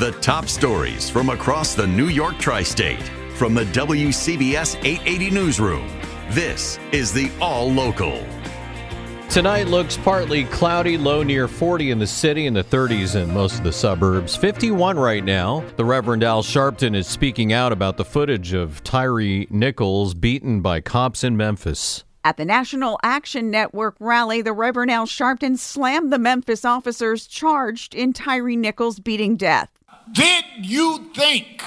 The top stories from across the New York tri state from the WCBS 880 Newsroom. This is the All Local. Tonight looks partly cloudy, low near 40 in the city and the 30s in most of the suburbs. 51 right now. The Reverend Al Sharpton is speaking out about the footage of Tyre Nichols beaten by cops in Memphis. At the National Action Network rally, the Reverend Al Sharpton slammed the Memphis officers charged in Tyre Nichols' beating death. Did you think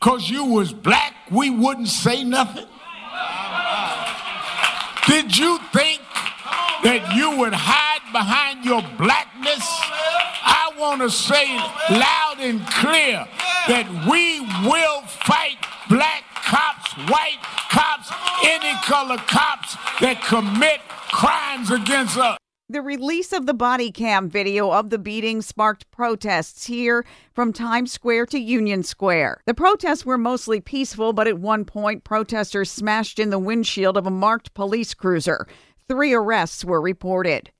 because you was black we wouldn't say nothing? Did you think that you would hide behind your blackness? I want to say loud and clear that we will fight black cops, white cops, any color cops that commit crimes against us. The release of the body cam video of the beating sparked protests here from Times Square to Union Square. The protests were mostly peaceful, but at one point, protesters smashed in the windshield of a marked police cruiser. Three arrests were reported.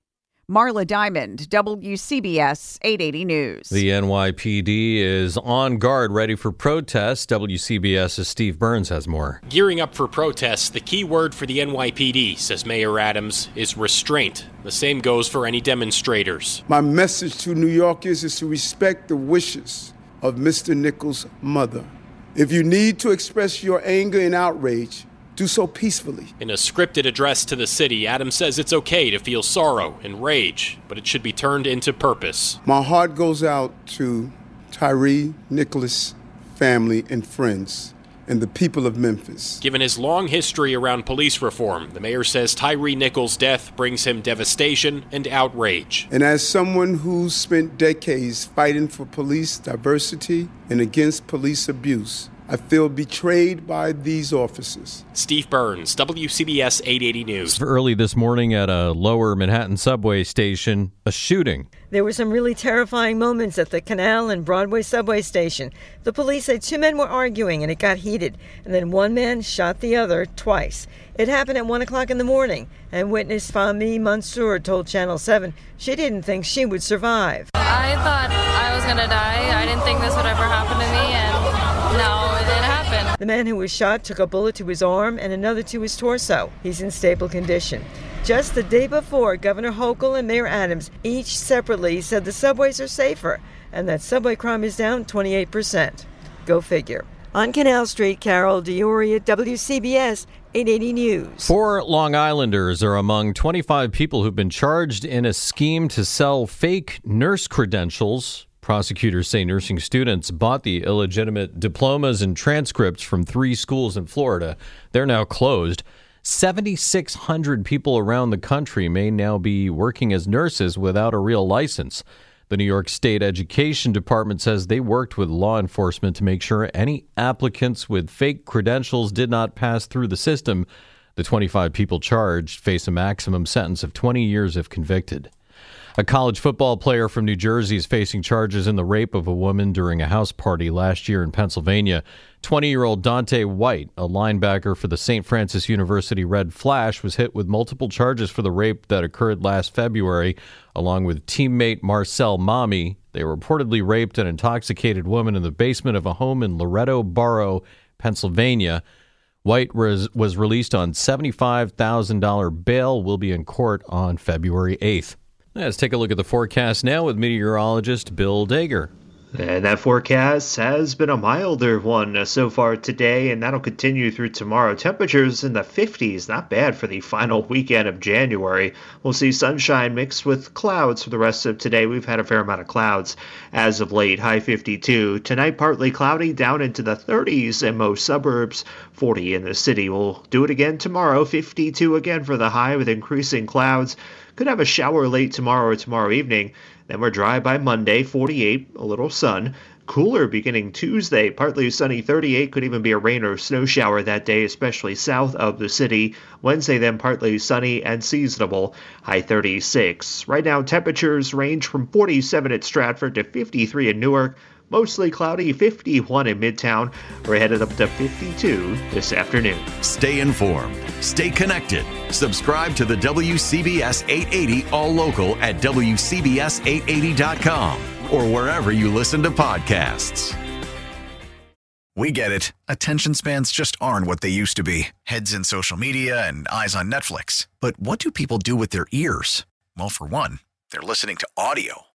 Marla Diamond, WCBS 880 News. The NYPD is on guard, ready for protests. WCBS's Steve Burns has more. Gearing up for protests, the key word for the NYPD, says Mayor Adams, is restraint. The same goes for any demonstrators. My message to New Yorkers is to respect the wishes of Mr. Nichols' mother. If you need to express your anger and outrage, do so peacefully. In a scripted address to the city, Adams says it's okay to feel sorrow and rage, but it should be turned into purpose. My heart goes out to Tyre, Nichols' family and friends and the people of Memphis. Given his long history around police reform, the mayor says Tyre Nichols' death brings him devastation and outrage. And as someone who's spent decades fighting for police diversity and against police abuse, I feel betrayed by these officers. Steve Burns, WCBS 880 News. Early this morning at a lower Manhattan subway station, a shooting. There were some really terrifying moments at the Canal and Broadway subway station. The police said two men were arguing and it got heated, and then one man shot the other twice. It happened at 1 o'clock in the morning, and witness Fahmy Mansour told Channel 7 she didn't think she would survive. I thought I was going to die. I didn't think this would ever happen to me, The man who was shot took a bullet to his arm and another to his torso. He's in stable condition. Just the day before, Governor Hochul and Mayor Adams each separately said the subways are safer and that subway crime is down 28%. Go figure. On Canal Street, Carol D'Auria, WCBS 880 News. Four Long Islanders are among 25 people who've been charged in a scheme to sell fake nurse credentials. Prosecutors say nursing students bought the illegitimate diplomas and transcripts from three schools in Florida. They're now closed. 7,600 people around the country may now be working as nurses without a real license. The New York State Education Department says they worked with law enforcement to make sure any applicants with fake credentials did not pass through the system. The 25 people charged face a maximum sentence of 20 years if convicted. A college football player from New Jersey is facing charges in the rape of a woman during a house party last year in Pennsylvania. 20 year old Dante White, a linebacker for the St. Francis University Red Flash, was hit with multiple charges for the rape that occurred last February, along with teammate Marcel Mami. They reportedly raped an intoxicated woman in the basement of a home in Loretto Borough, Pennsylvania. White was, was released on $75,000 bail, will be in court on February 8th. Let's take a look at the forecast now with meteorologist Bill Dager. And that forecast has been a milder one so far today, and that'll continue through tomorrow. Temperatures in the 50s, not bad for the final weekend of January. We'll see sunshine mixed with clouds for the rest of today. We've had a fair amount of clouds as of late, high 52. Tonight, partly cloudy, down into the 30s in most suburbs, 40 in the city. We'll do it again tomorrow, 52 again for the high with increasing clouds. Could have a shower late tomorrow or tomorrow evening. Then we're dry by Monday, 48, a little sun. Cooler beginning Tuesday, partly sunny 38, could even be a rain or snow shower that day, especially south of the city. Wednesday, then partly sunny and seasonable, high 36. Right now, temperatures range from 47 at Stratford to 53 in Newark. Mostly cloudy, 51 in Midtown. We're headed up to 52 this afternoon. Stay informed. Stay connected. Subscribe to the WCBS 880 All Local at WCBS880.com or wherever you listen to podcasts. We get it. Attention spans just aren't what they used to be heads in social media and eyes on Netflix. But what do people do with their ears? Well, for one, they're listening to audio.